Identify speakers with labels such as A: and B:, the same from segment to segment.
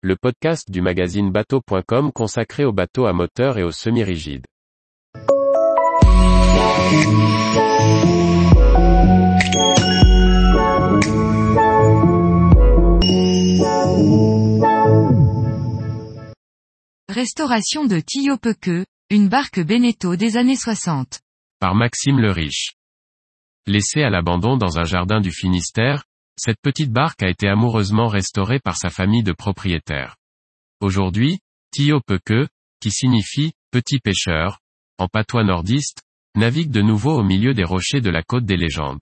A: le podcast du magazine bateau.com consacré aux bateaux à moteur et aux semi-rigides.
B: Restauration de Tio Pequeux, une barque Beneteau des années 60.
A: Par Maxime le Riche. Laissée à l'abandon dans un jardin du Finistère, cette petite barque a été amoureusement restaurée par sa famille de propriétaires. Aujourd'hui, Tio Pequeux, qui signifie petit pêcheur, en patois nordiste, navigue de nouveau au milieu des rochers de la côte des légendes.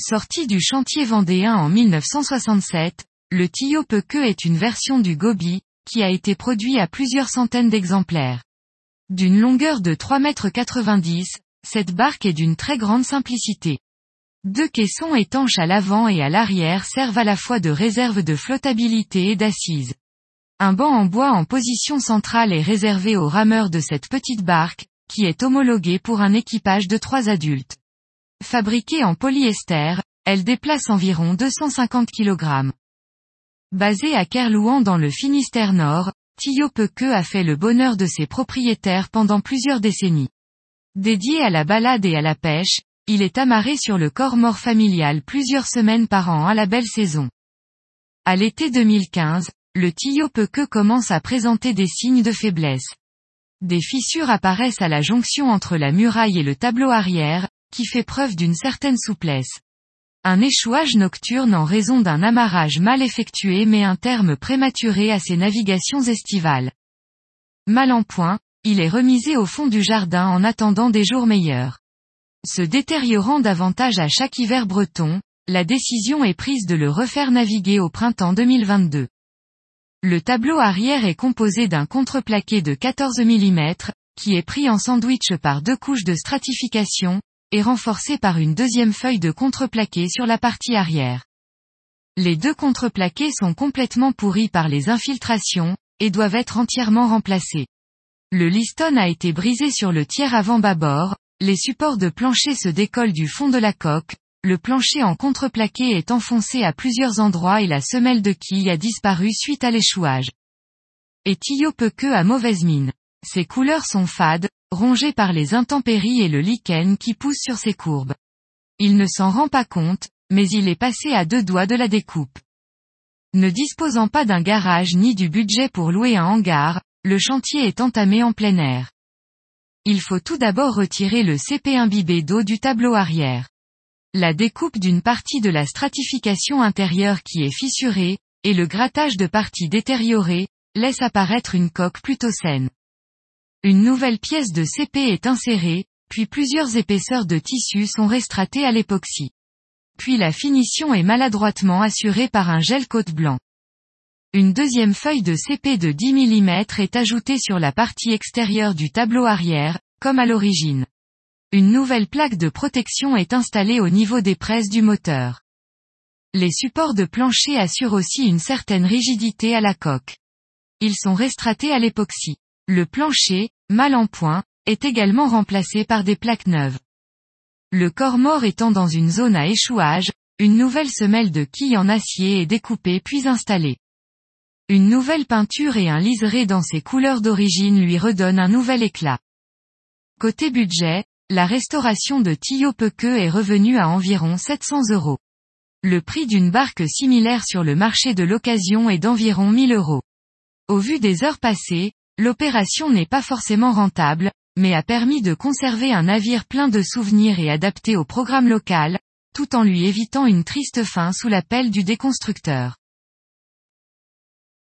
B: Sorti du chantier vendéen en 1967, le Tio Pequeux est une version du Gobi, qui a été produit à plusieurs centaines d'exemplaires. D'une longueur de 3,90 m, cette barque est d'une très grande simplicité. Deux caissons étanches à l'avant et à l'arrière servent à la fois de réserve de flottabilité et d'assise. Un banc en bois en position centrale est réservé aux rameurs de cette petite barque, qui est homologuée pour un équipage de trois adultes. Fabriquée en polyester, elle déplace environ 250 kg. Basée à Kerlouan dans le Finistère Nord, Pequeux a fait le bonheur de ses propriétaires pendant plusieurs décennies. Dédié à la balade et à la pêche, il est amarré sur le corps mort familial plusieurs semaines par an à la belle saison. À l'été 2015, le Tio Pequeux commence à présenter des signes de faiblesse. Des fissures apparaissent à la jonction entre la muraille et le tableau arrière, qui fait preuve d'une certaine souplesse. Un échouage nocturne en raison d'un amarrage mal effectué met un terme prématuré à ses navigations estivales. Mal en point, il est remisé au fond du jardin en attendant des jours meilleurs. Se détériorant davantage à chaque hiver breton, la décision est prise de le refaire naviguer au printemps 2022. Le tableau arrière est composé d'un contreplaqué de 14 mm, qui est pris en sandwich par deux couches de stratification, et renforcé par une deuxième feuille de contreplaqué sur la partie arrière. Les deux contreplaqués sont complètement pourris par les infiltrations, et doivent être entièrement remplacés. Le liston a été brisé sur le tiers avant bâbord, les supports de plancher se décollent du fond de la coque, le plancher en contreplaqué est enfoncé à plusieurs endroits et la semelle de quille a disparu suite à l'échouage. Et Tio que à mauvaise mine. Ses couleurs sont fades, rongées par les intempéries et le lichen qui pousse sur ses courbes. Il ne s'en rend pas compte, mais il est passé à deux doigts de la découpe. Ne disposant pas d'un garage ni du budget pour louer un hangar, le chantier est entamé en plein air il faut tout d'abord retirer le CP imbibé d'eau du tableau arrière. La découpe d'une partie de la stratification intérieure qui est fissurée, et le grattage de parties détériorées, laisse apparaître une coque plutôt saine. Une nouvelle pièce de CP est insérée, puis plusieurs épaisseurs de tissu sont restratées à l'époxy. Puis la finition est maladroitement assurée par un gel côte blanc. Une deuxième feuille de CP de 10 mm est ajoutée sur la partie extérieure du tableau arrière, comme à l'origine. Une nouvelle plaque de protection est installée au niveau des presses du moteur. Les supports de plancher assurent aussi une certaine rigidité à la coque. Ils sont restratés à l'époxy. Le plancher, mal en point, est également remplacé par des plaques neuves. Le corps mort étant dans une zone à échouage, une nouvelle semelle de quilles en acier est découpée puis installée. Une nouvelle peinture et un liseré dans ses couleurs d'origine lui redonnent un nouvel éclat. Côté budget, la restauration de Tio Pequeux est revenue à environ 700 euros. Le prix d'une barque similaire sur le marché de l'occasion est d'environ 1000 euros. Au vu des heures passées, l'opération n'est pas forcément rentable, mais a permis de conserver un navire plein de souvenirs et adapté au programme local, tout en lui évitant une triste fin sous la pelle du déconstructeur.